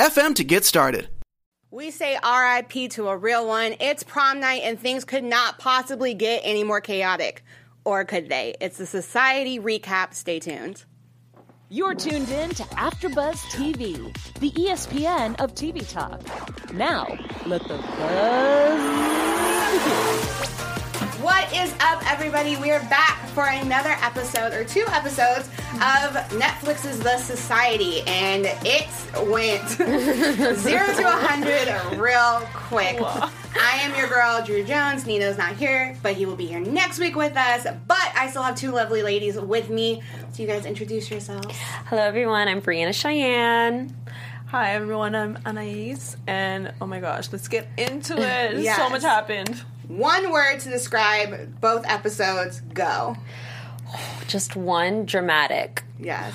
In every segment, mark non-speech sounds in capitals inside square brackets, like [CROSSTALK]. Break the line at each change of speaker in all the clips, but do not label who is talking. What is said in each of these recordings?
anchor.fm to get started.
We say RIP to a real one. It's prom night and things could not possibly get any more chaotic. Or could they? It's the Society Recap. Stay tuned.
You're tuned in to AfterBuzz TV, the ESPN of TV talk. Now, let the buzz begin.
What is up, everybody? We are back for another episode or two episodes of Netflix's The Society, and it went [LAUGHS] zero to a hundred real quick. I am your girl, Drew Jones. Nino's not here, but he will be here next week with us. But I still have two lovely ladies with me. So you guys introduce yourselves.
Hello, everyone. I'm Breanna Chianne.
Hi everyone, I'm Anais, and oh my gosh, let's get into [LAUGHS] it.
Yes.
So much happened.
One word to describe both episodes. Go. [SIGHS]
Just one dramatic.
Yes.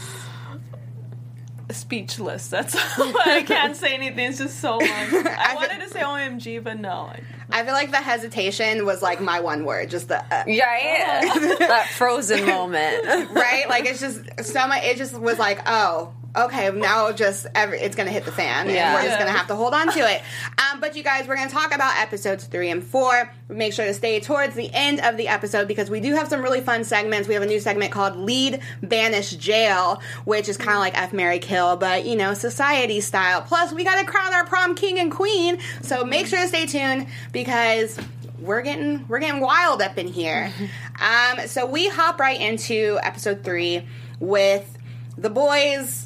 Speechless. That's [LAUGHS] all. I can't say anything. It's just so much. [LAUGHS] I wanted to say OMG, but no.
I feel like the hesitation was like my one word, just the uh,
Yeah, [LAUGHS] that frozen moment.
right. Like it's just so much. It just was like, oh, okay, now just every, it's gonna hit the fan, and
Yeah.
we're just gonna have to hold on to it. Um, but you guys, we're gonna talk about episodes three and four. Make sure to stay towards the end of the episode because we do have some really fun segments. We have a new segment called "Lead Banish Jail," which is kind of like F Mary Kill, but you know, society style. Plus, we gotta crown our prom king and queen. So make sure to stay tuned because we're getting we're getting wild up in here. [LAUGHS] um, so we hop right into episode three with the boys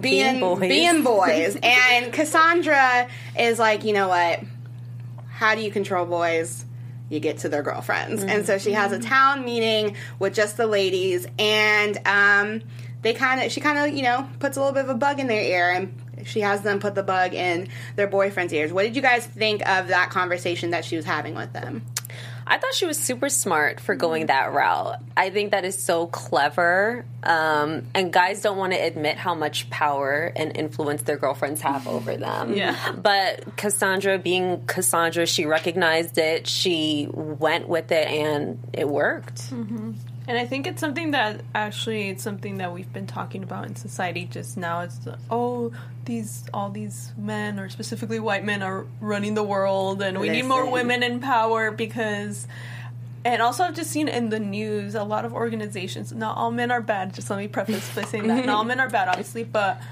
being
boys.
being [LAUGHS] boys, and Cassandra is like, you know what? How do you control boys? You get to their girlfriends, and so she has a town meeting with just the ladies, and um, they kind of she kind of you know puts a little bit of a bug in their ear, and she has them put the bug in their boyfriend's ears. What did you guys think of that conversation that she was having with them?
I thought she was super smart for going that route. I think that is so clever. Um, and guys don't want to admit how much power and influence their girlfriends have over them.
Yeah.
But Cassandra, being Cassandra, she recognized it, she went with it, and it worked.
And I think it's something that actually it's something that we've been talking about in society just now. It's the, oh these all these men or specifically white men are running the world, and we need more women in power because. And also, I've just seen in the news a lot of organizations. Not all men are bad. Just let me preface by saying that not all men are bad, obviously, but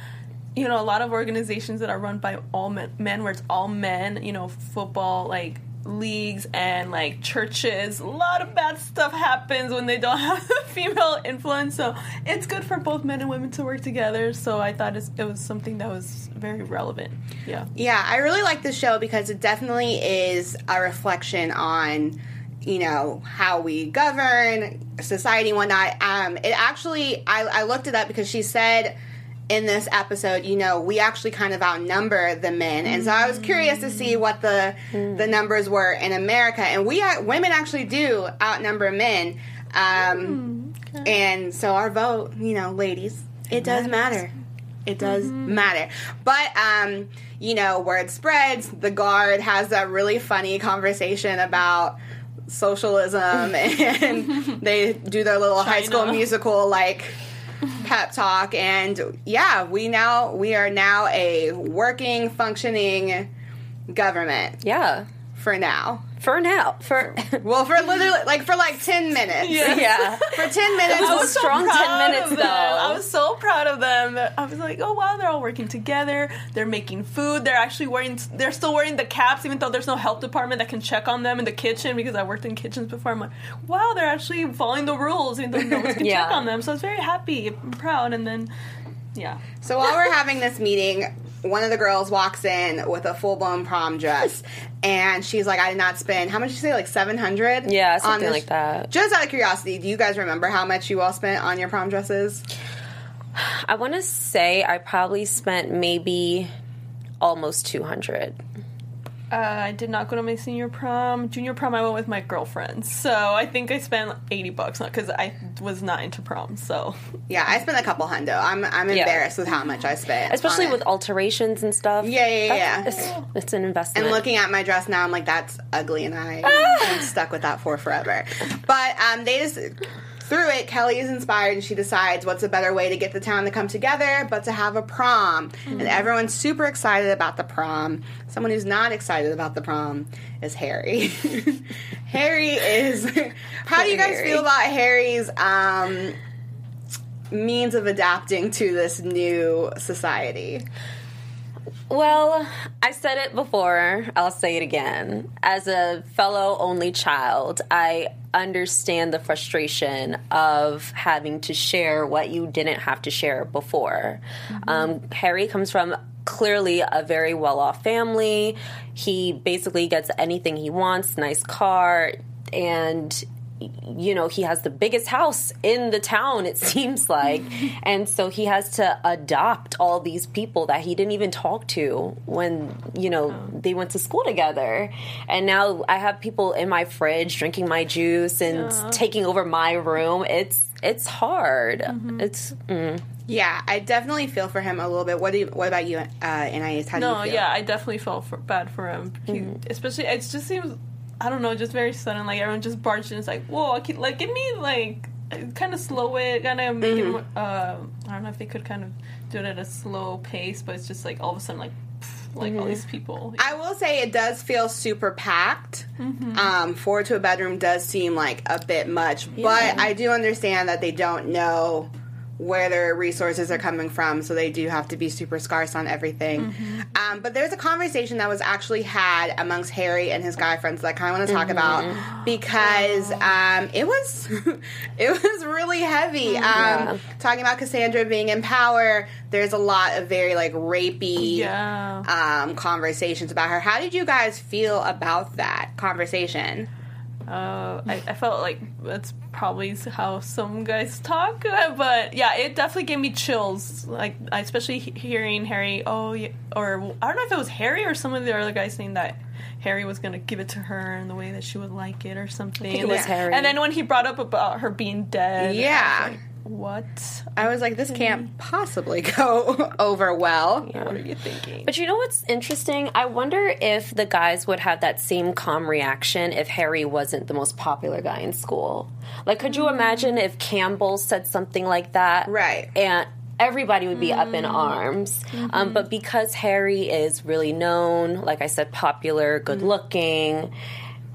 you know, a lot of organizations that are run by all men, men where it's all men. You know, football like leagues and like churches. A lot of bad stuff happens when they don't [LAUGHS] have female influence. So it's good for both men and women to work together. So I thought it was something that was very relevant. Yeah.
Yeah, I really like this show because it definitely is a reflection on, you know, how we govern society and whatnot. Um, it actually, I, I looked it up because she said in this episode, you know, we actually kind of outnumber the men, and so I was curious to see what the the numbers were in America, and we are, women actually do outnumber men. Um, And so our vote, you know, ladies, it does matter. It does matter. But um, you know, word spreads, the guard has that really funny conversation about socialism [LAUGHS] and they do their little high school musical like pep talk and yeah, we now we are now a working functioning government
Yeah.
for now.
For now. For. [LAUGHS]
Well, for literally like for like 10 minutes.
yeah. [LAUGHS]
For 10 minutes.
I was strong 10
proud
minutes,
of them.
though.
I was so proud of them. I was like, oh wow, they're all working together. They're making food. They're actually wearing. They're still wearing the caps, even though there's no health department that can check on them in the kitchen. Because I worked in kitchens before. I'm like, wow, they're actually following the rules, even though no one can [LAUGHS]
Yeah.
check on them. So I was very happy, and proud, and then, yeah.
So while we're having this meeting, one of the girls walks in with a full blown prom dress, and she's like, "I did not spend how much did you say, like seven hundred?
Yeah, something like that.
Just out of curiosity, do you guys remember how much you all spent on your prom dresses?
I want to say I probably spent maybe almost 200.
Uh, I did not go to my senior prom. Junior prom, I went with my girlfriend. So I think I spent eighty bucks, not because I was not into prom. So
Yeah, I spent a couple hundo. I'm I'm
Yeah.
embarrassed with how much I spent,
Especially
on it.
with alterations and stuff.
Yeah, yeah, yeah.
That's- It's, it's an investment.
And looking at my dress now, I'm like, that's ugly, and I [LAUGHS] am stuck with that for forever. But um, they just through it. Kelly is inspired, and she decides what's a better way to get the town to come together, but to have a prom. And everyone's super excited about the prom. Someone who's not excited about the prom is Harry. [LAUGHS] Harry is. [LAUGHS] How do you guys
Harry.
feel about Harry's? Um, means of adapting to this new society
Well, I said it before, I'll say it again. As a fellow only child, I understand the frustration of having to share what you didn't have to share before. Um, Harry comes from clearly a very well off family. He basically gets anything he wants nice car, and you know, he has the biggest house in the town, it [LAUGHS] seems like. and so he has to adopt all these people that he didn't even talk to when, you know, they went to school together. And now I have people in my fridge drinking my juice and taking over my room. It's it's hard. It's mm.
Yeah, I definitely feel for him a little bit. What do you, What about you, uh, Anais? How do you feel?
yeah, I definitely felt for, bad for him. He, Especially, it just seems I don't know, just very sudden. Like everyone just barged in. It's like, whoa, I could, like give me like kind of slow it, kind of make it. more- Uh, I don't know if they could kind of do it at a slow pace, but it's just like all of a sudden, like pff, like all these people.
I will say it does feel super packed.
Mm-hmm.
Um, four to a bedroom does seem like a bit much, but I do understand that they don't know where their resources are coming from, so they do have to be super scarce on everything.
Mm-hmm.
Um, but there's a conversation that was actually had amongst Harry and his guy friends that I kind of want to talk
Mm-hmm.
about because um, it was [LAUGHS] it was really heavy.
Mm-hmm.
Um, Talking about Cassandra being in power, there's a lot of very like rapey
yeah.
um, conversations about her. How did you guys feel about that conversation?
Uh, I, I felt like that's probably how some guys talk, [LAUGHS] but yeah, it definitely gave me chills. Like, especially hearing Harry, oh, yeah, or I don't know if it was Harry or some of the other guys saying that Harry was gonna give it to her in the way that she would like it or something.
it was
then,
Harry.
And then when he brought up about her being dead,
Yeah.
like, what?
I was like, this can't mm. possibly [LAUGHS] go over well.
What are you thinking?
But you know what's interesting? I wonder if the guys would have that same calm reaction if Harry wasn't the most popular guy in school. Like, could you mm. imagine if Campbell said something like that?
Right.
And everybody would be up in mm. arms. Um, mm-hmm. but because Harry is really known, like I said, popular, good looking.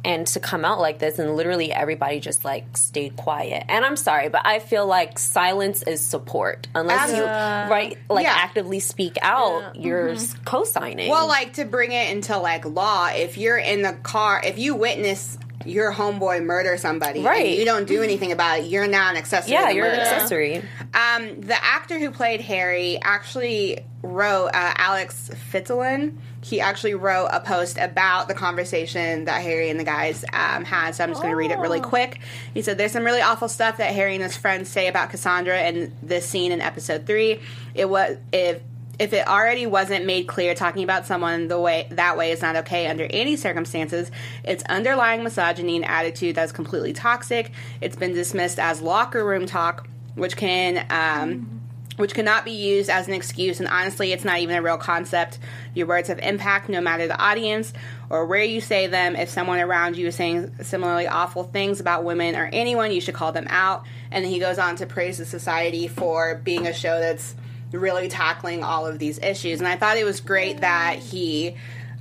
And to come out like this, and literally everybody just like stayed quiet. And I'm sorry, but I feel like silence is support. Unless you, right, like
Yeah.
actively speak out, you're s co-signing.
Well, like to bring it into like law, if you're in the car, if you witness your homeboy murder somebody, and
Right.
you don't do anything about it, you're now an accessory.
yeah,
to
you're an
murder.
accessory.
Um, the actor who played Harry actually wrote uh, Alex Fitzalan. He actually wrote a post about the conversation that Harry and the guys um, had. So I'm just going to read it really quick. He said, "There's some really awful stuff that Harry and his friends say about Cassandra in this scene in episode three. It was if." If it already wasn't made clear, talking about someone the way that way is not okay under any circumstances. It's underlying misogyny and attitude that's completely toxic. It's been dismissed as locker room talk, which can um, which cannot be used as an excuse. And honestly, it's not even a real concept. Your words have impact no matter the audience or where you say them. If someone around you is saying similarly awful things about women or anyone, you should call them out. And then he goes on to praise the society for being a show that's really tackling all of these issues. And I thought it was great that he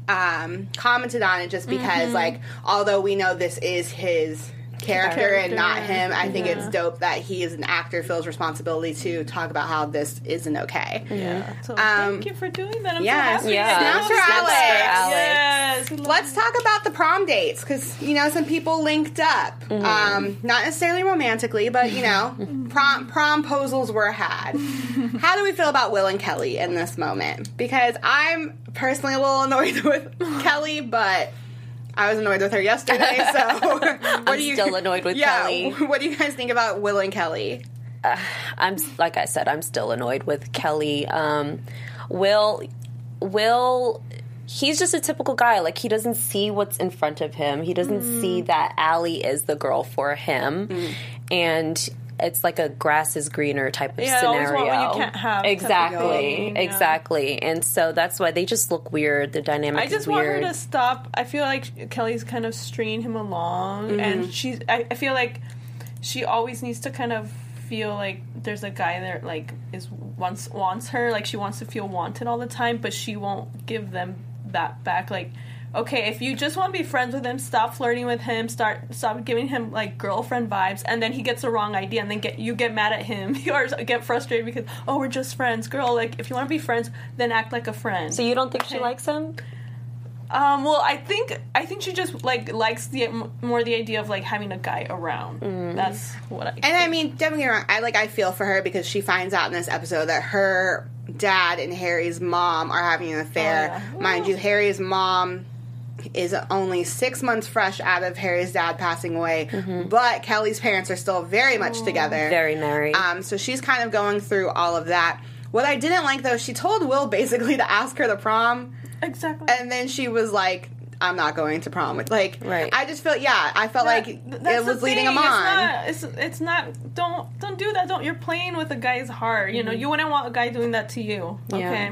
um, commented on it just because, like, although we know this is his character, and not him, I think
yeah.
it's dope that he as an actor feels responsibility to talk about how this isn't okay.
yeah. So
Um,
thank you for doing that. I'm
yes.
so happy.
Yeah.
Snaps for
Snaps for
Alex.
Alex.
Yes.
Let's talk about the prom dates because you know some people linked up,
Mm-hmm.
um, not necessarily romantically, but you know [LAUGHS] prom promposals were had. [LAUGHS] How do we feel about Will and Kelly in this moment? Because I'm personally a little annoyed [LAUGHS] with Kelly, but I was annoyed with her yesterday. So [LAUGHS] [LAUGHS] what
I'm
do you
still annoyed with
yeah,
Kelly. [LAUGHS]
What do you guys think about Will and Kelly?
uh, I'm like I said, I'm still annoyed with Kelly. Um, Will, Will, he's just a typical guy. Like he doesn't see what's in front of him. He doesn't
Mm.
see that Allie is the girl for him, and. It's like a grass is greener type of
Yeah, I always
scenario.
want what you can't have
Exactly,
yeah.
exactly, and so that's why they just look weird. The dynamic.
I just want her to stop. I feel like Kelly's kind of stringing him along, and mm-hmm. she's. I, I feel like she always needs to kind of feel like there's a guy there, like is wants wants her, like she wants to feel wanted all the time, but she won't give them that back. Like, okay, if you just want to be friends with him, stop flirting with him, start stop giving him like girlfriend vibes, and then he gets the wrong idea, and then get you get mad at him [LAUGHS] or get frustrated because oh we're just friends, girl. Like if you want to be friends, then act like a friend.
so you don't think she likes him?
Um, well, I think I think she just like likes the more the idea of like having a guy around. That's what I.
And I mean, don't get me wrong. I like I feel for her because she finds out in this episode that her dad and Harry's mom are having an affair.
Oh, yeah.
Mind you, Harry's mom is only six months fresh out of Harry's dad passing away, but Kelly's parents are still very much together.
Very married.
Um, so she's kind of going through all of that. What I didn't like though, she told Will basically to ask her to prom,
exactly.
and then she was like, "I'm not going to prom." with Like,
Right.
I just felt, yeah, I felt like
That-
it
that's the
was leading him on.
It's not, it's, it's not. Don't don't do that. Don't. You're playing with a guy's heart. You know. You wouldn't want a guy doing that to you.
Yeah.
Okay.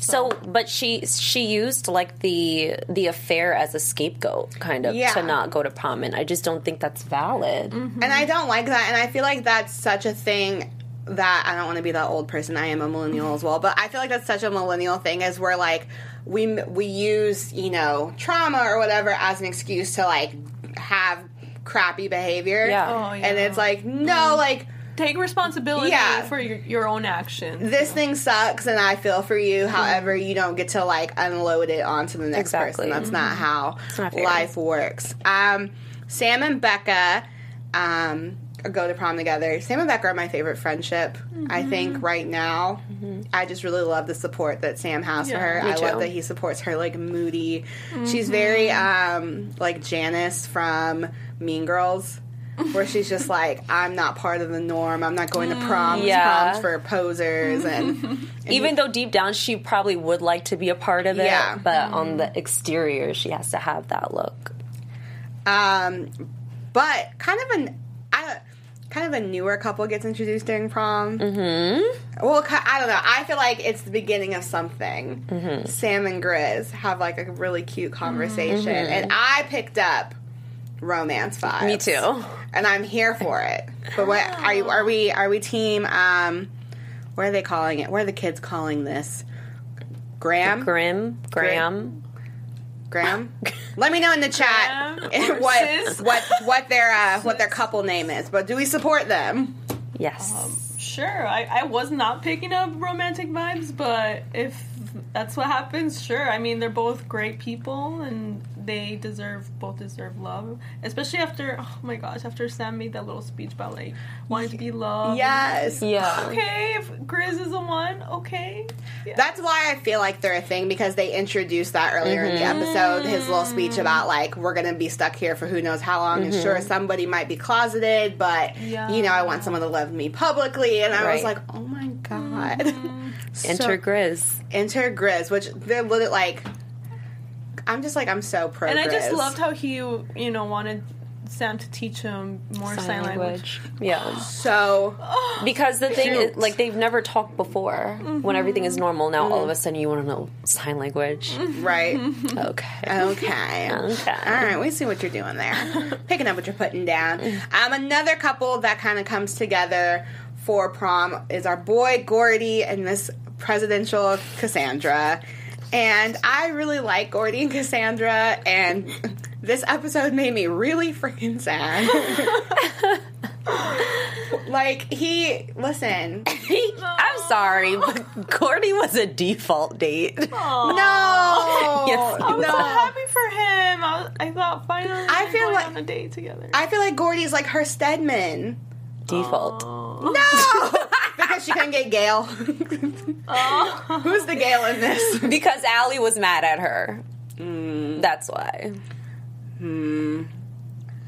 So, but she she used like the the affair as a scapegoat, kind of,
Yeah.
to not go to prom, and I just don't think that's valid.
Mm-hmm.
And I don't like that. And I feel like that's such a thing that I don't want to be that old person. I am a millennial as well, but I feel like that's such a millennial thing as we're like we we use you know trauma or whatever as an excuse to like have crappy behavior.
Yeah.
Oh, yeah.
And it's like no, like
Take responsibility
Yeah.
for your, your own actions.
this thing sucks and I feel for you. However, you don't get to like unload it onto the next
Exactly.
person. That's not how
not
life works. Um, Sam and Becca um, go to prom together. Sam and Becca are my favorite friendship. I think right now, I just really love the support that Sam has for her. I
too.
love that he supports her like moody. She's very um, like Janice from Mean Girls. Where she's just like, I'm not part of the norm. I'm not going to prom.
Yeah.
Proms for posers and [LAUGHS]
Even though deep down she probably would like to be a part of it,
Yeah.
but on the exterior she has to have that look.
Um, but kind of an I, kind of a newer couple gets introduced during prom. Mm-hmm. Well, I don't know. I feel like it's the beginning of something.
Mm-hmm.
Sam and Grizz have like a really cute conversation,
Mm-hmm.
and I picked up romance vibes.
Me too.
and I'm here for it. But what are you? Are we? Are we team? Um, what are they calling it? What are the kids calling this? Graham.
Grim, Graham.
Graham. [LAUGHS] Let me know in the chat [LAUGHS] what
sis.
what what their uh, what their couple name is. But do we support them?
Yes.
Sure, I, I was not picking up romantic vibes, but if that's what happens, sure. I mean, they're both great people, and they deserve both deserve love. Especially after, oh my gosh, after Sam made that little speech about like wanting to be loved.
Yes.
yeah.
Okay, if Grizz is the one, okay. Yeah.
That's why I feel like they're a thing because they introduced that earlier in the mm-hmm. episode. His little speech about like we're gonna be stuck here for who knows how long, and sure mm-hmm. somebody might be closeted, but
Yeah.
you know I want someone to love me publicly, and I was like, oh my god. So-
Enter Grizz.
enter Grizz, which they're literally like. I'm just like I'm so pro.
and I just loved how he, you know, wanted Sam to teach him more sign, language.
Yeah.
so
Because the thing is, like, they've never talked before. When mm-hmm. everything is normal, now all of a mm-hmm. sudden you want to know sign language. Mm-hmm.
right.
Okay.
Okay.
Okay.
All right, we see what you're doing there. [LAUGHS] Picking up what you're putting down. Um, another couple that kind of comes together for prom is our boy Gordy and Miss Presidential Cassandra. And I really like Gordy and Cassandra, and [LAUGHS] this episode made me really freaking sad. [LAUGHS] like, he, listen,
I'm sorry, but Gordy was a default date.
no! [LAUGHS]
Yes,
I was
no.
so happy for him. I, was, I thought finally
I feel like-
on a date together.
I feel like Gordy's like her Stedman.
Default.
No! Because she couldn't get Gail. [LAUGHS] Oh. Who's the Gail in this?
Because Allie was mad at her. Mm. That's why. Hmm.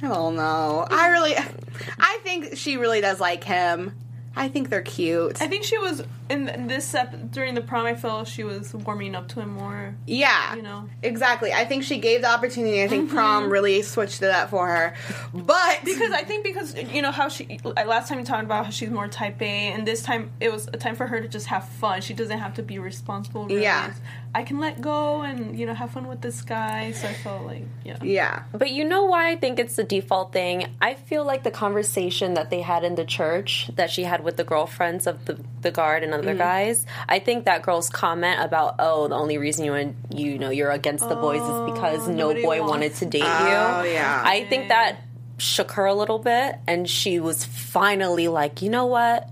I don't know. I really, I think she really does like him. I think they're cute.
I think she was in this ep- during the prom. I felt she was warming up to him more.
Yeah,
You know.
exactly. I think she gave the opportunity. I think
Mm-hmm.
prom really switched it up for her. But
Because I think because you know how she last time you talked about how she's more type A, and this time it was a time for her to just have fun. She doesn't have to be responsible. Really.
Yeah.
I can let go and you know have fun with this guy. So I felt like yeah.
yeah,
But you know why I think it's the default thing? I feel like the conversation that they had in the church that she had with the girlfriends of the, the guard and other mm. guys, I think that girl's comment about, oh, the only reason you and you know you're against the boys is oh, because no boy
wants-
wanted to date
Oh,
you.
yeah.
I think that shook her a little bit and she was finally like, you know what?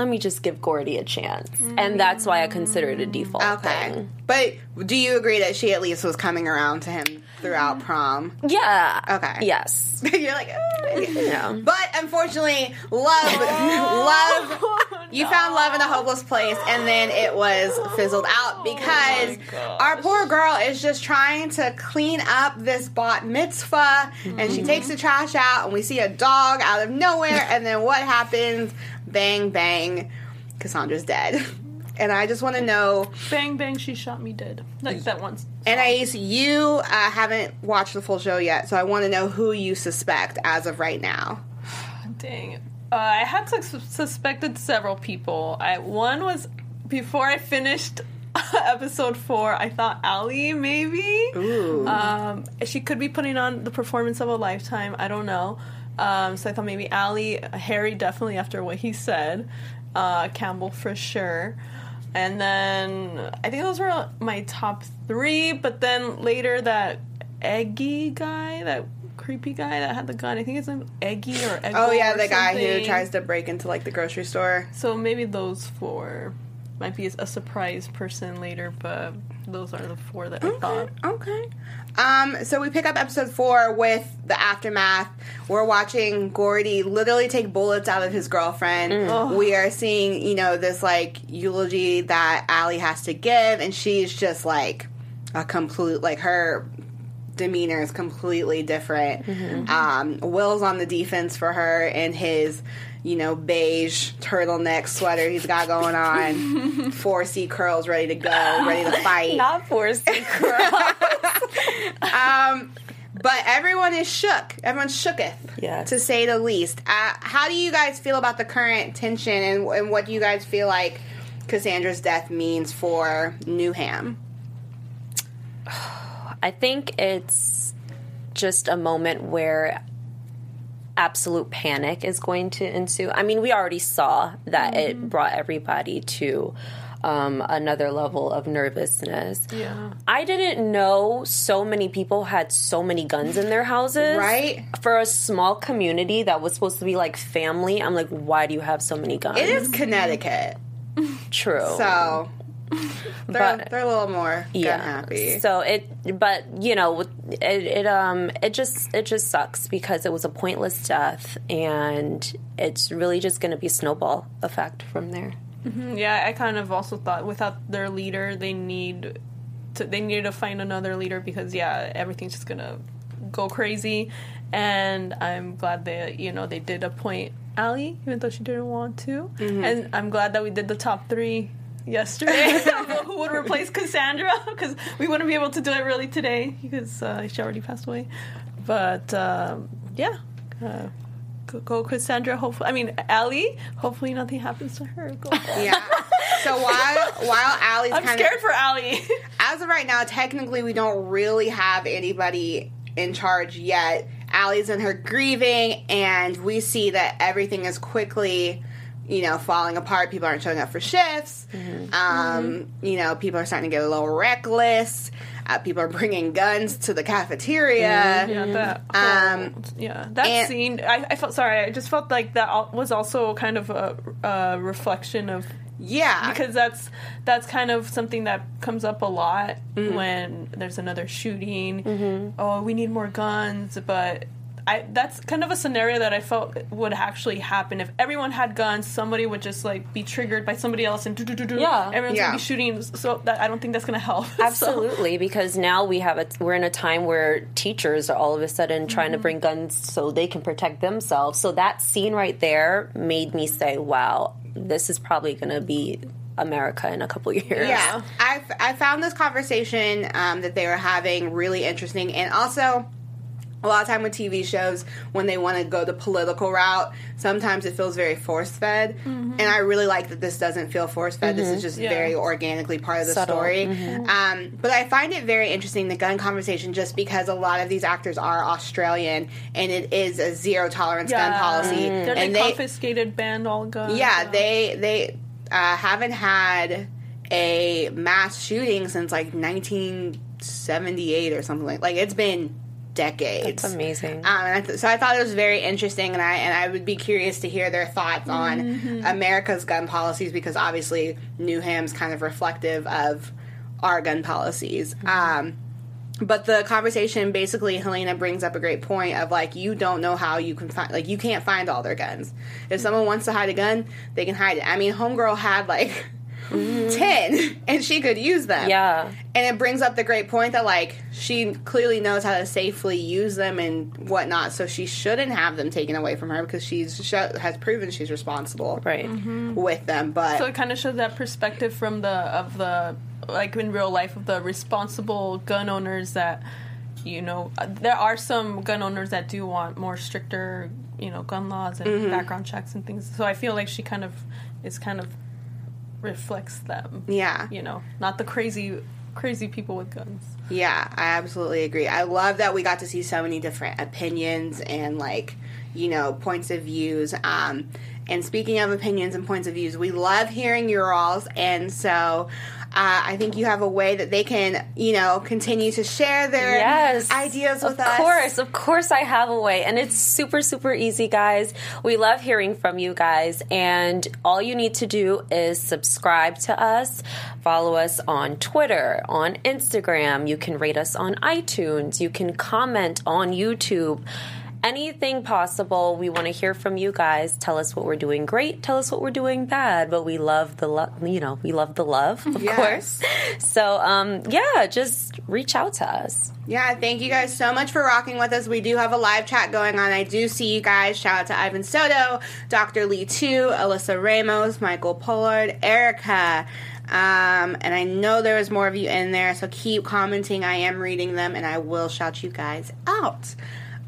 Let me just give Gordy a chance. And that's why I consider it a default
okay.
thing.
But do you agree that she at least was coming around to him throughout prom?
Yeah.
Okay.
Yes. [LAUGHS]
You're like, "Eh." [LAUGHS]
Yeah.
but unfortunately, love, love. You [LAUGHS] found love in a hopeless place, and then it was fizzled out because our poor girl is just trying to clean up this bot mitzvah, and she takes the trash out, and we see a dog out of nowhere, and then what happens? Bang, bang, Cassandra's dead. [LAUGHS] And I just want to know,
Bang bang, she shot me dead. Like that once.
Anais, you uh, haven't watched the full show yet, so I want to know who you suspect as of right now. [SIGHS]
Dang. Uh, I had sus- suspected several people. I one was before I finished [LAUGHS] episode four. I thought Allie maybe.
Ooh.
Um, she could be putting on the performance of a lifetime. I don't know. Um, so I thought maybe Allie, Harry definitely after what he said, uh, Campbell for sure. And then I think those were my top three. But then later that Eggy guy, that creepy guy that had the gun. I think it's name Eggy or Eggo
Oh yeah, the guy who tries to break into like the grocery store.
So maybe those four might be a surprise person later, but those are the four that I thought.
Okay. Um, so we pick up episode four with the aftermath. We're watching Gordy literally take bullets out of his girlfriend. We are seeing, you know, this like eulogy that Allie has to give, and she's just like a complete like her demeanor is completely different. Um, Will's on the defense for her in his, you know, beige turtleneck sweater he's got going on, [LAUGHS] four C curls ready to go, ready to [LAUGHS] fight.
Not for secret. [LAUGHS]
Um, but everyone is shook. Everyone's shooketh,
Yes.
to say the least. Uh, how do you guys feel about the current tension, and, and what do you guys feel like Cassandra's death means for New Ham? [SIGHS]
I think it's just a moment where absolute panic is going to ensue. I mean, we already saw that it brought everybody to um, another level of nervousness.
Yeah.
I didn't know so many people had so many guns in their houses.
Right?
For a small community that was supposed to be like family, I'm like, why do you have so many guns?
It is Connecticut,
true.
so they're,
But-
they're a little more gun
yeah.
happy.
So it, but you know, it, it um, it just it just sucks because it was a pointless death, and it's really just going to be a snowball effect from there.
Yeah, I kind of also thought without their leader, they need to they needed to find another leader because yeah, everything's just gonna go crazy. And I'm glad that you know they did appoint Allie, even though she didn't want to. And I'm glad that we did the top three yesterday. [LAUGHS] Who would replace Cassandra? Because we wouldn't be able to do it really today because uh, she already passed away. But um, yeah. Uh, Go, Cassandra. Hopefully, I mean Allie. Hopefully, nothing happens to her. Go
yeah. So [LAUGHS] while while Allie's
I'm scared
of
for Allie. [LAUGHS]
as of right now, technically we don't really have anybody in charge yet. Allie's in her grieving, and we see that everything is quickly, you know, falling apart. People aren't showing up for shifts. Um, You know, people are starting to get a little reckless. Uh, people are bringing guns to the cafeteria.
yeah, that.
Um,
yeah, that
and-
scene. I, I felt sorry. I just felt like that was also kind of a, a reflection of
Yeah,
because that's that's kind of something that comes up a lot
Mm-hmm.
when there's another shooting. Oh, we need more guns, but I that's kind of a scenario that I felt would actually happen if everyone had guns. Somebody would just like be triggered by somebody else and do do do do.
Yeah.
everyone's
Yeah.
gonna be shooting. So that I don't think that's gonna help. [LAUGHS] So-
Absolutely, because now we have a we're in a time where teachers are all of a sudden trying to
Mm-hmm.
bring guns so they can protect themselves. So that scene right there made me say, "Wow, this is probably going to be America in a couple years."
Yeah, I, I found this conversation um, that they were having really interesting, and also a lot of time with TV shows when they want to go the political route, sometimes it feels very force fed, and I really like that this doesn't feel force fed. This is just
Yeah.
very organically part of the
Subtle.
story. Um, but I find it very interesting the gun conversation, just because a lot of these actors are Australian, and it is a zero tolerance gun policy,
They're
and
like
they
confiscated, banned all guns.
yeah, they they uh, haven't had a mass shooting since like 1978 or something like like it's been decades.
That's amazing.
Um, and I th- so I thought it was very interesting, and I and I would be curious to hear their thoughts on America's gun policies because obviously New Ham's kind of reflective of our gun policies. Um, but the conversation basically helena brings up a great point of like you don't know how you can find like you can't find all their guns if someone wants to hide a gun they can hide it i mean homegirl had like 10 [LAUGHS] and she could use them
Yeah.
and it brings up the great point that like she clearly knows how to safely use them and whatnot so she shouldn't have them taken away from her because she's sho has proven she's responsible
Right.
with them but
So it kind of shows that perspective from the of the like in real life of the responsible gun owners that you know uh, there are some gun owners that do want more stricter you know gun laws and
Mm-hmm.
background checks and things. So I feel like she kind of is kind of reflects them.
yeah
You know, not the crazy crazy people with guns.
Yeah, I absolutely agree. I love that we got to see so many different opinions and like, you know, points of views. Um and speaking of opinions and points of views, we love hearing your alls and so uh, I think you have a way that they can, you know, continue to share their
Yes.
ideas with
of
us.
Of course, of course I have a way. And it's super, super easy, guys. We love hearing from you guys. And all you need to do is subscribe to us, follow us on Twitter, on Instagram. You can rate us on iTunes. You can comment on YouTube. Anything possible. We want to hear from you guys. Tell us what we're doing great. Tell us what we're doing bad. But we love the love, you know, we love the love, of
Yes.
course. So, um, yeah, just reach out to us.
Yeah, thank you guys so much for rocking with us. We do have a live chat going on. I do see you guys. Shout out to Ivan Soto, Dr. Lee Tu, Alyssa Ramos, Michael Pollard, Erica. Um, and I know there is more of you in there, so keep commenting. I am reading them, and I will shout you guys out.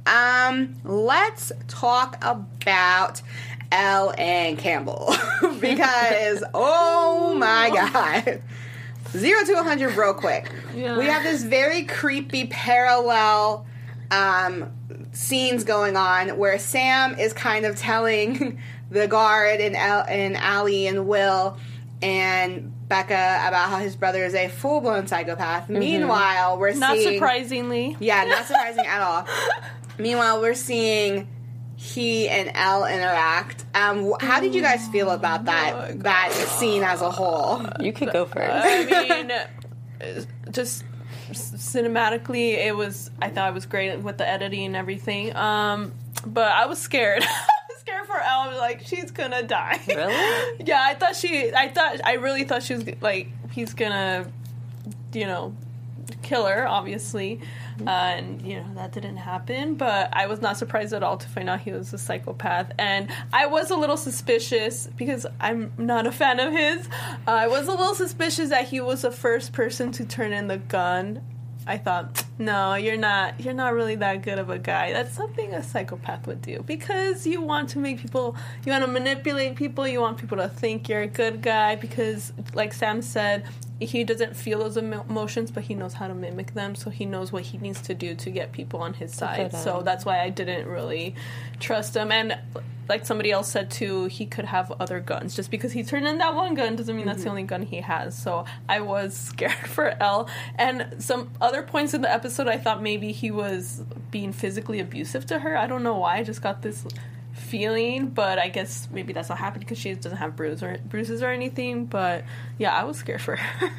Um, let's talk about Elle and Campbell [LAUGHS] because [LAUGHS] oh my god. Zero to 100 real quick.
Yeah.
We have this very creepy parallel um, scenes going on where Sam is kind of telling [LAUGHS] the guard and, El- and Allie and Will and Becca about how his brother is a full blown psychopath. Meanwhile, we're
Not
seeing.
surprisingly.
Yeah, not surprising at all. Meanwhile, we're seeing he and Elle interact. Um, how did you guys feel about that that scene as a whole?
You could go first.
I mean, [LAUGHS] just cinematically, it was. I thought it was great with the editing and everything. Um, but I was scared. [LAUGHS] I was scared for Elle. I was like, she's gonna die. [LAUGHS]
Really?
yeah, I thought she. I thought. I really thought she was like, he's gonna, you know, kill her. Obviously. Uh, and you know that didn't happen, but I was not surprised at all to find out he was a psychopath. And I was a little suspicious because I'm not a fan of his. Uh, I was a little suspicious that he was the first person to turn in the gun. I thought, no, you're not. You're not really that good of a guy. That's something a psychopath would do because you want to make people. You want to manipulate people. You want people to think you're a good guy because, like Sam said, he doesn't feel those emo- emotions, but he knows how to mimic them. So he knows what he needs to do to get people on his side. So that's why I didn't really trust him. And like somebody else said too, he could have other guns. Just because he turned in that one gun doesn't mean that's the mm-hmm. only gun he has. So I was [LAUGHS] scared for Elle. And some other points in the episode, I thought maybe he was being physically abusive to her. I don't know why. I just got this feeling, but I guess maybe that's not happening because she doesn't have bruise or bruises or anything. But yeah, I was scared for her. [LAUGHS]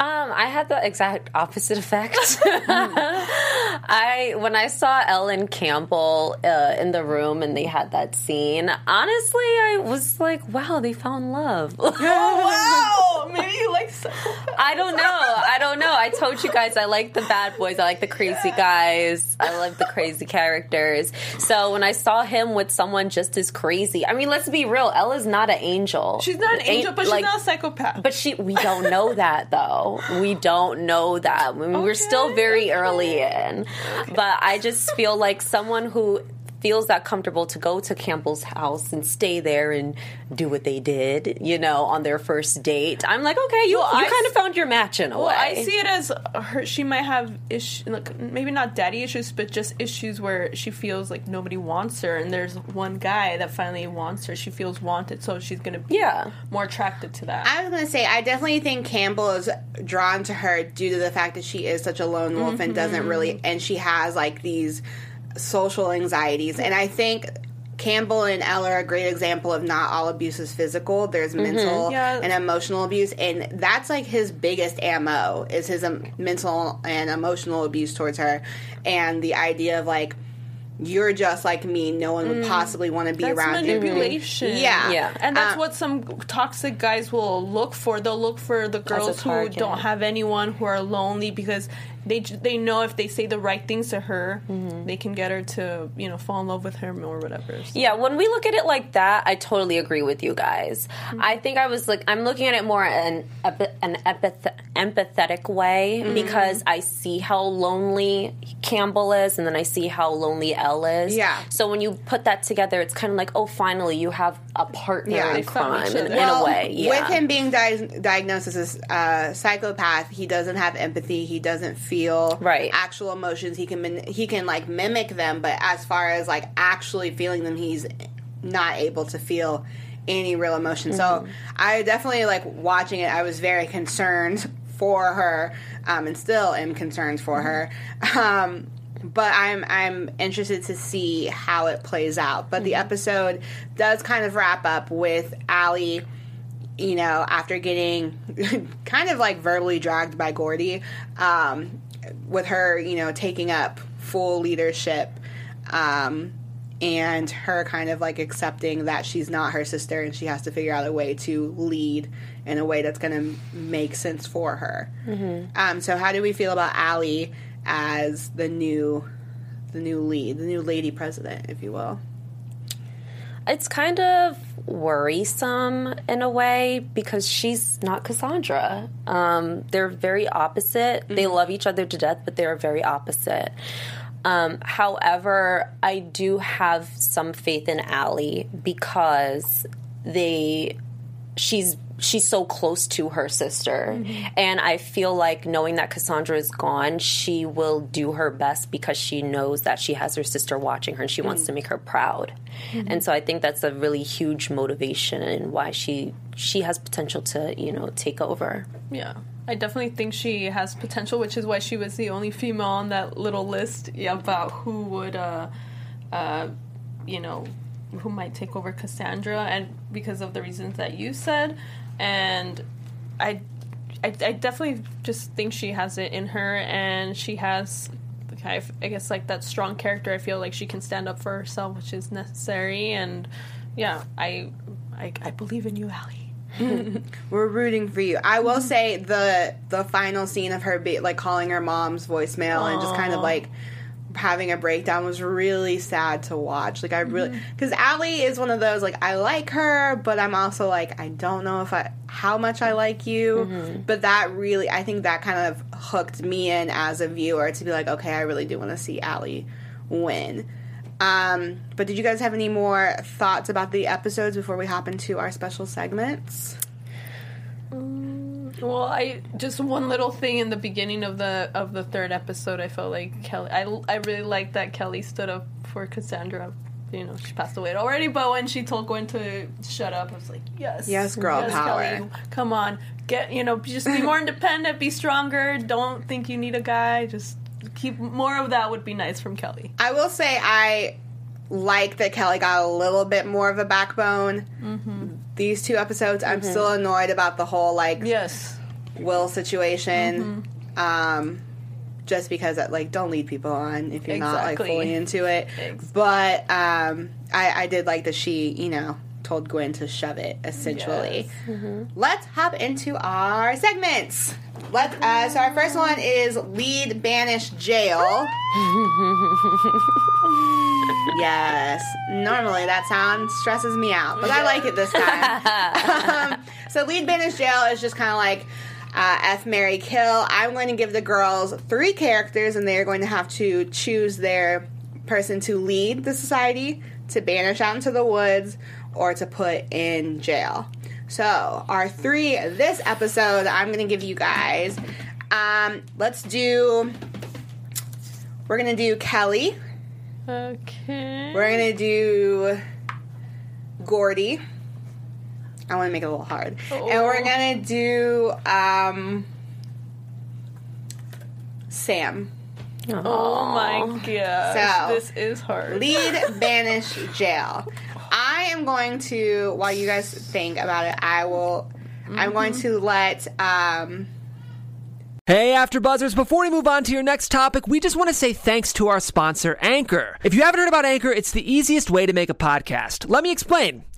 Um, I had the exact opposite effect. [LAUGHS] [LAUGHS] I when I saw Ellen Campbell uh, in the room and they had that scene, honestly, I was like, "Wow, they found love."
oh, wow, [LAUGHS] maybe you like psychopaths.
I don't know. I don't know. I told you guys I like the bad boys. I like the crazy guys. I love the crazy characters. So when I saw him with someone just as crazy, I mean, let's be real. Ella's not an angel.
She's not an angel, but
like-
she's not a psychopath.
But she, we don't know that though. We don't know that. I mean, we're still very
okay.
early in. But I just feel like someone who feels that comfortable to go to Campbell's house and stay there and do what they did, you know, on their first date. I'm like, okay, you,
Well,
you
I
kind of found your match in a
Well,
way.
I see it as her. She might have issues, like maybe not daddy issues, but just issues where she feels like nobody wants her, and there's one guy that finally wants her. She feels wanted, so she's gonna be
Yeah.
more attracted to that.
I was gonna say I definitely think Campbell is drawn to her due to the fact that she is such a lone wolf and mm-hmm. doesn't really and she has like these social anxieties and I think Campbell and Ella are a great example of not all abuse is physical. There's mental
Yeah.
and emotional abuse, and that's like his biggest ammo is his um, mental and emotional abuse towards her, and the idea of like you're just like me. No one would possibly want to be
That's
around you.
manipulation.
Yeah.
Yeah.
And that's
Uh,
what some toxic guys will look for. They'll look for the girls who don't have anyone, who are lonely, because they they know if they say the right things to her,
Mm-hmm.
they can get her to you know fall in love with him or whatever. So-
Yeah, when we look at it like that, I totally agree with you guys. I think I was like, I'm looking at it more in a, an empath- empathetic way because I see how lonely Campbell is, and then I see how lonely Elle is.
Yeah.
So when you put that together, it's kind of like, oh, finally, you have a partner
Yeah.
in crime in,
other.
in a way. Yeah.
With him being di- diagnosed as a uh, psychopath, he doesn't have empathy. He doesn't feel
Right.
actual emotions. He can he can like mimic them, but as far as like actually feeling them, he's not able to feel any real emotion. So
Mm-hmm.
I definitely like watching it. I was very concerned for her, um, and still am concerned for her. Um, but I'm I'm interested to see how it plays out. But the episode does kind of wrap up with Allie you know, after getting [LAUGHS] kind of like verbally dragged by Gordy, um, with her, you know, taking up full leadership, um, and her kind of like accepting that she's not her sister and she has to figure out a way to lead in a way that's going to make sense for her. Um, so, how do we feel about Allie as the new, the new lead, the new lady president, if you will?
It's kind of worrisome in a way because she's not Cassandra. Um, they're very opposite. They love each other to death, but they're very opposite. Um, however, I do have some faith in Allie because they she's she's so close to her sister. And i feel like knowing that cassandra is gone she will do her best because she knows that she has her sister watching her and she wants to make her proud. And so i think that's a really huge motivation and why she she has potential to you know take over.
Yeah. I definitely think she has potential, which is why she was the only female on that little list about who would, uh, uh, you know, who might take over Cassandra, and because of the reasons that you said, and I, I, I definitely just think she has it in her, and she has, I, I guess, like that strong character. I feel like she can stand up for herself, which is necessary, and yeah, I, I, I believe in you, Allie. [LAUGHS]
We're rooting for you. I will [LAUGHS] say the the final scene of her be, like calling her mom's voicemail and just kind of like having a breakdown was really sad to watch. Like I really because Allie is one of those like I like her, but I'm also like I don't know if I how much I like you. But that really I think that kind of hooked me in as a viewer to be like okay I really do want to see Allie win. Um, but did you guys have any more thoughts about the episodes before we hop into our special segments?
Well, I just one little thing in the beginning of the of the third episode. I felt like Kelly. I, I really liked that Kelly stood up for Cassandra. You know, she passed away already, but when she told Gwen to shut up, I was like, yes,
Yes, girl power.
Kelly, come on, get you know, just be more independent, be stronger. Don't think you need a guy. Just keep more of that would be nice from Kelly.
I will say I like that Kelly got a little bit more of a backbone. Mm-hmm. These two episodes, I'm still annoyed about the whole like
Yes,
Will situation. Um, just because like don't lead people on if you're not like fully into it.
Ex-
But um, I, I did like that she, you know, told Gwen to shove it. Essentially, let's hop into our segments. Let uh, so our first one is lead banish jail. [LAUGHS] yes, normally that sound stresses me out, but I like it this time. [LAUGHS] um, so lead banish jail is just kind of like uh, F Mary Kill. I'm going to give the girls three characters, and they are going to have to choose their person to lead the society, to banish out into the woods, or to put in jail. So our three this episode, I'm going to give you guys. Um, let's do. We're gonna do Kelly.
Okay.
We're gonna do Gordy. I want to make it a little hard, and we're
Oh.
gonna do um, Sam.
Oh my gosh.
So,
this is hard.
Lead [LAUGHS] banish jail. I am going to while you guys think about it, I will. I'm going to let um,
Hey, AfterBuzzers! Before we move on to your next topic, we just want to say thanks to our sponsor, Anchor. If you haven't heard about Anchor, it's the easiest way to make a podcast. Let me explain.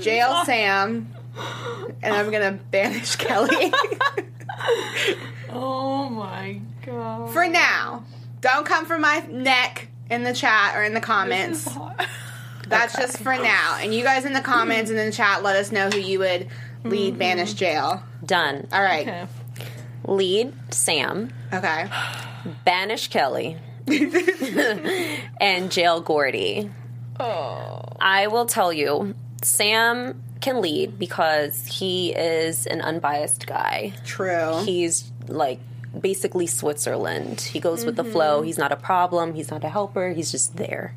jail Sam, and I'm gonna banish Kelly [LAUGHS]
Oh my god.
for now. Don't come for my neck in the chat or in the comments.
This is hard.
That's just for now. And you guys in the comments and in the chat, let us know who you would lead mm-hmm. banish jail.
Done.
All right.
Okay.
Lead Sam,
Okay.
banish Kelly, [LAUGHS] [LAUGHS] and jail Gordy.
Oh.
I will tell you, Sam can lead because he is an unbiased guy.
True.
He's like basically Switzerland. He goes with the flow. He's not a problem. He's not a helper. He's just there.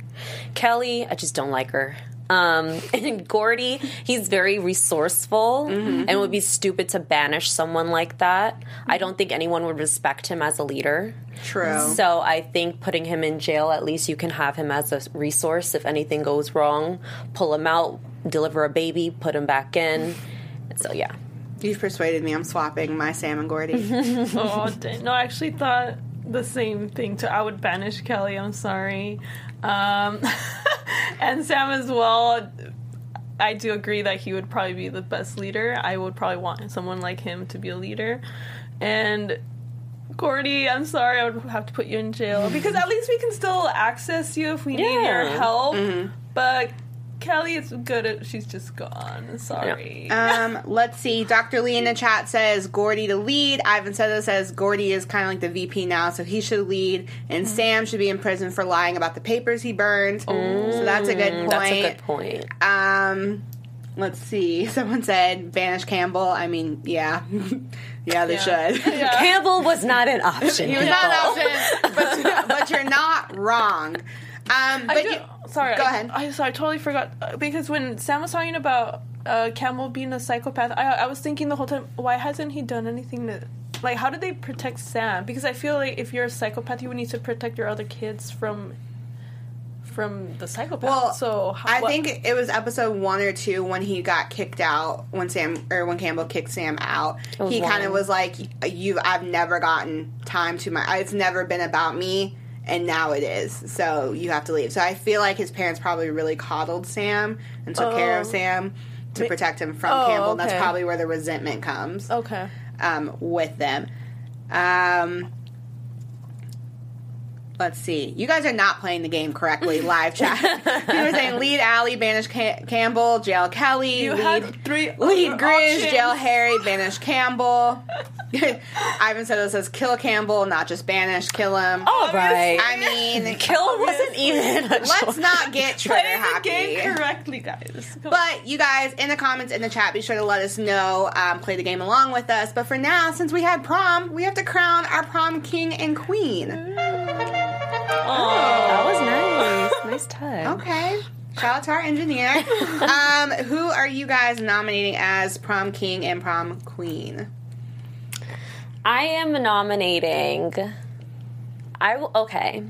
Kelly, I just don't like her. Um, [LAUGHS] and Gordy, he's very resourceful and it would be stupid to banish someone like that. I don't think anyone would respect him as a leader.
True.
So I think putting him in jail, at least you can have him as a resource if anything goes wrong. Pull him out, deliver a baby, put him back in. So yeah.
You've persuaded me. I'm swapping my Sam and Gordy. [LAUGHS]
Oh, dang. no, I actually thought the same thing too. I would banish Kelly. I'm sorry, um, [LAUGHS] and Sam as well. I do agree that he would probably be the best leader. I would probably want someone like him to be a leader, and. Gordy, I'm sorry, I would have to put you in jail because at least we can still access you if we need your
Yeah.
help. But Kelly is good at she's just gone. Sorry.
Um, let's see. Dr. Lee in the chat says Gordy to lead. Ivan Seta says Gordy is kind of like the VP now, so he should lead. And Sam should be in prison for lying about the papers he burned. So that's a good point.
That's a good point.
Um, let's see. [LAUGHS] Someone said Banish Campbell. I mean, yeah, [LAUGHS] yeah, they should. [LAUGHS]
Campbell was not an option.
he was not an option, but, but you're not wrong. Um, but
I do,
you,
sorry,
go
I,
ahead.
I sorry, I totally forgot uh, because when Sam was talking about uh, Campbell being a psychopath, I, I was thinking the whole time, why hasn't he done anything to, like, how did they protect Sam? Because I feel like if you're a psychopath, you would need to protect your other kids from from the psychopath.
Well,
so how,
I
what-
think it was episode one or two when he got kicked out when Sam or when Campbell kicked Sam out. He kind of was like, "You, I've never gotten time to my. It's never been about me, and now it is. So you have to leave." So I feel like his parents probably really coddled Sam and took care of
Oh.
Sam to protect him from
Oh,
Campbell. And that's probably where the resentment comes
okay.
um, with them. Um, let's see. You guys are not playing the game correctly. Live chat. [LAUGHS] People are saying lead Allie, banish Ca- Campbell, jail Kelly,
You
lead,
had three
lead
other
Grizz,
options.
jail Harry, banish Campbell. [LAUGHS] Ivan said it says kill Campbell, not just banish, kill him.
All right.
I mean, [LAUGHS]
Kill wasn't even.
Let's not get trigger
Play the game correctly, guys. Come on.
But you guys in the comments in the chat, be sure to let us know. Um, play the game along with us. But for now, since we had prom, we have to crown our prom king and queen.
That was nice. Nice touch.
Okay. Shout out to our engineer. [LAUGHS] um, who are you guys nominating as prom king and prom queen?
I am nominating. I w- okay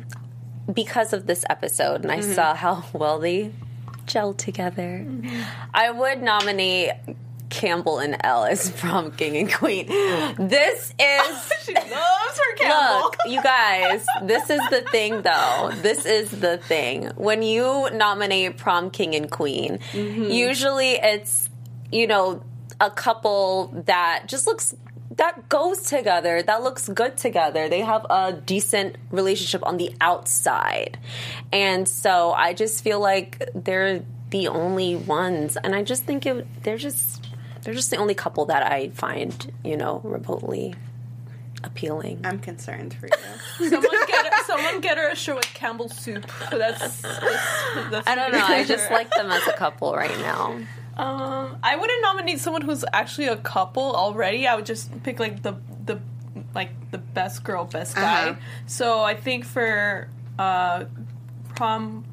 because of this episode, and I saw how [LAUGHS] well they gel together. I would nominate Campbell and Ellis [LAUGHS] from king and queen. This is [LAUGHS]
She loves her Campbell.
Look, you guys, this is the thing though. This is the thing. When you nominate prom king and queen, mm-hmm. usually it's, you know, a couple that just looks that goes together, that looks good together. They have a decent relationship on the outside. And so I just feel like they're the only ones and I just think it, they're just they're just the only couple that I find, you know, remotely appealing.
I'm concerned for you. [LAUGHS]
Someone get her, someone get her a shirt with Campbell's soup. That's, that's, that's
I don't know. I just like them as a couple right now.
Um, I wouldn't nominate someone who's actually a couple already. I would just pick like the the like the best girl, best guy.
Uh-huh.
So I think for uh, prom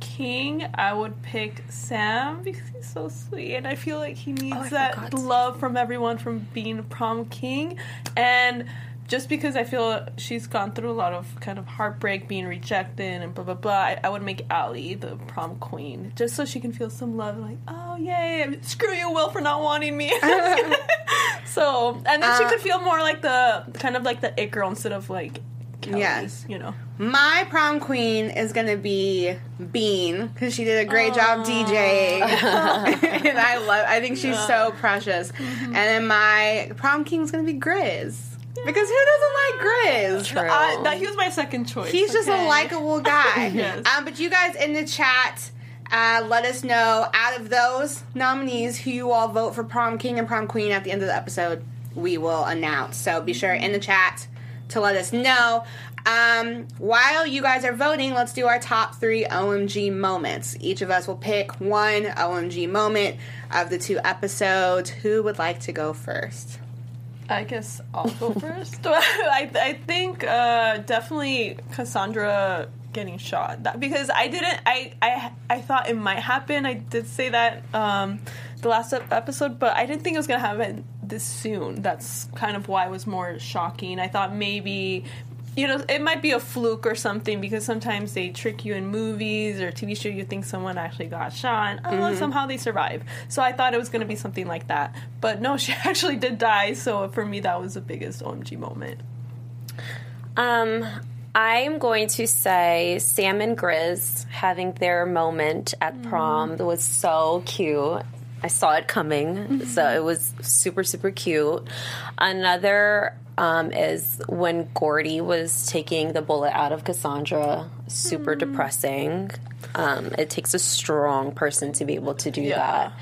king, I would pick Sam because he's so sweet, and I feel like he needs that
forgot.
love from everyone from being prom king, and. Just because I feel she's gone through a lot of kind of heartbreak, being rejected, and blah blah blah, I, I would make Allie the prom queen, just so she can feel some love. Like, oh yay, screw you, Will, for not wanting me. [LAUGHS] [LAUGHS] so, and then she
Uh,
could feel more like the kind of like the it girl instead of like Kelly,
Yes.
you know.
My prom queen is gonna be Bean because she did a great job DJing, [LAUGHS] and I love. I think she's so precious. And then my prom king is gonna be Grizz because who doesn't like Grizz?
True.
I, that he was my second choice.
He's just a likable guy. [LAUGHS]
Yes.
um, but you guys in the chat, uh, let us know out of those nominees who you all vote for prom king and prom queen at the end of the episode. We will announce. So be sure in the chat to let us know. Um, while you guys are voting, let's do our top three OMG moments. Each of us will pick one OMG moment of the two episodes. Who would like to go first?
I guess I'll go first. [LAUGHS] I, I think uh, definitely Cassandra getting shot that, because I didn't. I, I I thought it might happen. I did say that um, the last episode, but I didn't think it was gonna happen this soon. That's kind of why it was more shocking. I thought maybe. You know, it might be a fluke or something because sometimes they trick you in movies or TV show. You think someone actually got shot, and oh, somehow they survive. So I thought it was going to be something like that, but no, [LAUGHS] she actually did die. So for me, that was the biggest OMG moment.
Um, I'm going to say Sam and Grizz having their moment at prom was so cute. I saw it coming, so it was super, super cute. Another um, is when Gordy was taking the bullet out of Cassandra. Super depressing. Um, it takes a strong person to be able to do that.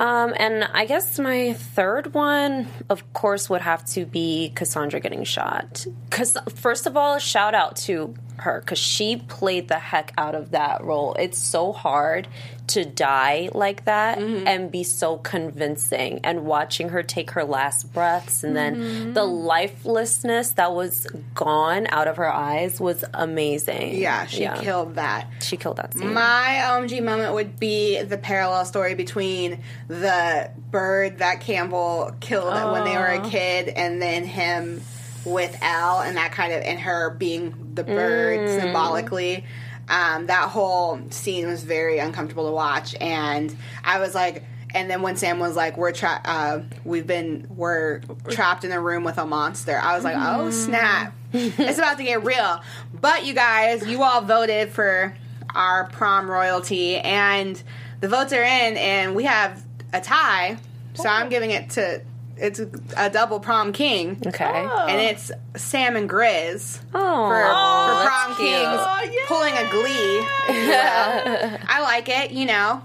Um, and I guess my third one, of course, would have to be Cassandra getting shot. Because first of all, shout out to her because she played the heck out of that role. It's so hard to die like that mm-hmm. and be so convincing. And watching her take her last breaths and then mm-hmm. the lifelessness that was gone out of her eyes was amazing.
Yeah, she killed that.
She killed that scene.
My um, OMG moment would be the parallel story between the bird that Campbell killed when they were a kid and then him with Elle and that kind of and her being the bird symbolically. Um, that whole scene was very uncomfortable to watch and I was like and then when Sam was like, "We're trapped. Uh, we've been. We're trapped in a room with a monster." I was like, "Oh snap! [LAUGHS] it's about to get real." But you guys, you all voted for our prom royalty, and the votes are in, and we have a tie. So I'm giving it to. It's a double prom king,
okay.
and it's Sam and Grizz
Oh,
for, for prom
cute.
kings
Oh, yeah.
pulling a glee. if you. [LAUGHS] I like it, you know.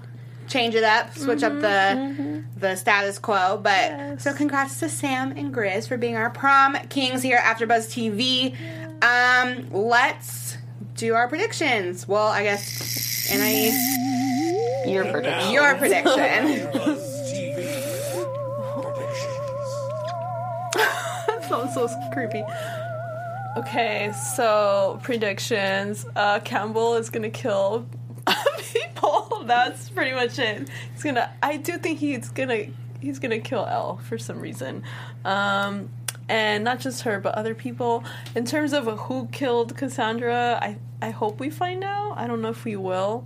Change it up, switch up the the status quo. But so congrats to Sam and Grizz for being our prom kings here at AfterBuzz TV. Um, let's do our predictions. Well, I guess Anais,
Your prediction.
your prediction. [LAUGHS] [LAUGHS] [LAUGHS]
Predictions.
Sounds so creepy. Okay, so predictions. Uh, Campbell is gonna kill [LAUGHS] people. That's pretty much it. He's gonna. I do think he's gonna. He's gonna kill Elle for some reason, um, and not just her, but other people. In terms of who killed Cassandra, I I hope we find out. I don't know if we will.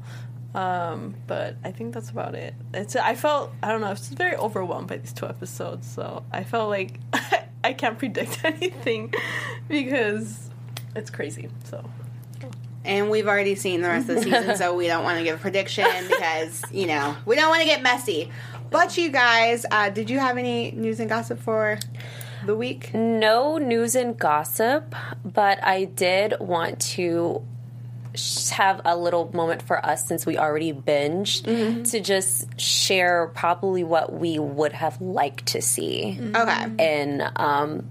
Um, but I think that's about it. It's I felt I don't know, I was very overwhelmed by these two episodes, so I felt like [LAUGHS] I can't predict [LAUGHS] anything because it's crazy. So
And we've already seen the rest of the season, so we don't want to give a prediction [LAUGHS] because, you know, we don't want to get messy. But you guys, uh, did you have any news and gossip for the week?
No news and gossip, but I did want to sh- have a little moment for us since we already binged to just share probably what we would have liked to see
Okay.
in um,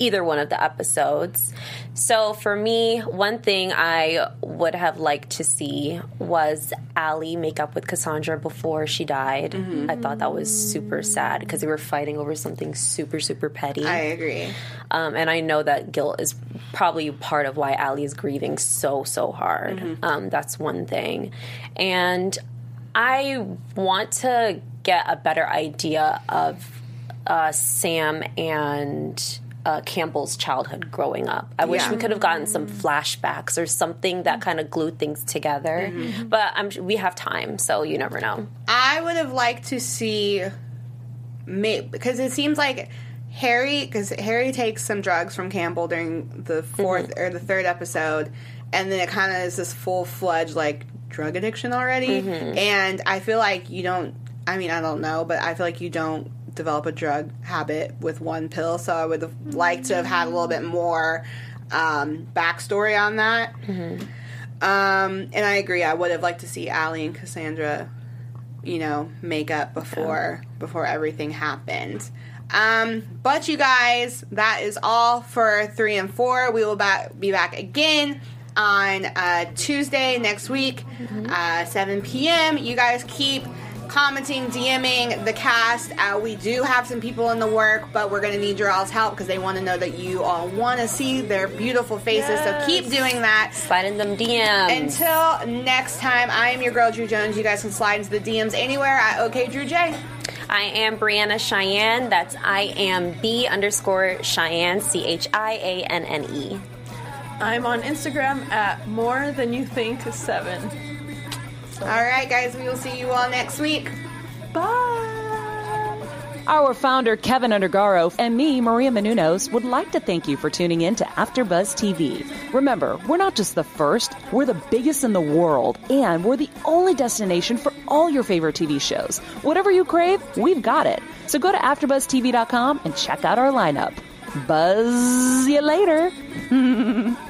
either one of the episodes. So for me, one thing I would have liked to see was Allie make up with Cassandra before she died. I thought that was super sad because they were fighting over something super, super petty.
I agree.
Um, and I know that guilt is probably part of why Allie is grieving so, so hard. Um, that's one thing. And I want to get a better idea of uh, Sam and. Uh, Campbell's childhood growing up. I wish
Yeah.
we could have gotten some flashbacks or something that kind of glued things together. Mm-hmm. But I'm, we have time, so you never know.
I would have liked to see, may, because it seems like Harry, because Harry takes some drugs from Campbell during the 4th mm-hmm. or the third episode, and then it kind of is this full fledged like drug addiction already. Mm-hmm. And I feel like you don't. I mean, I don't know, but I feel like you don't develop a drug habit with one pill. So I would have liked to have had a little bit more um, backstory on that. Um, and I agree. I would have liked to see Allie and Cassandra, you know, make up before before everything happened. Um, but you guys, that is all for three and four. We will back, be back again on uh, Tuesday next week, uh, 7 p.m. You guys keep commenting, DMing the cast. Uh, we do have some people in the work, but we're going to need your all's help because they want to know that you all want to see their beautiful faces. So keep doing that.
Slide in them DMs.
Until next time, I am your girl Drew Jones. You guys can slide into the DMs anywhere at OK Drew J.
I am Breanna Chianne. That's I am B underscore Chianne, C H I A N N E.
I'm on Instagram at more than you think seven.
All right, guys, we will see you all next week.
Bye.
Our founder, Kevin Undergaro, and me, Maria Menounos, would like to thank you for tuning in to AfterBuzz TV. Remember, we're not just the first, we're the biggest in the world, and we're the only destination for all your favorite TV shows. Whatever you crave, we've got it. So go to AfterBuzzTV.com and check out our lineup. Buzz you later. [LAUGHS]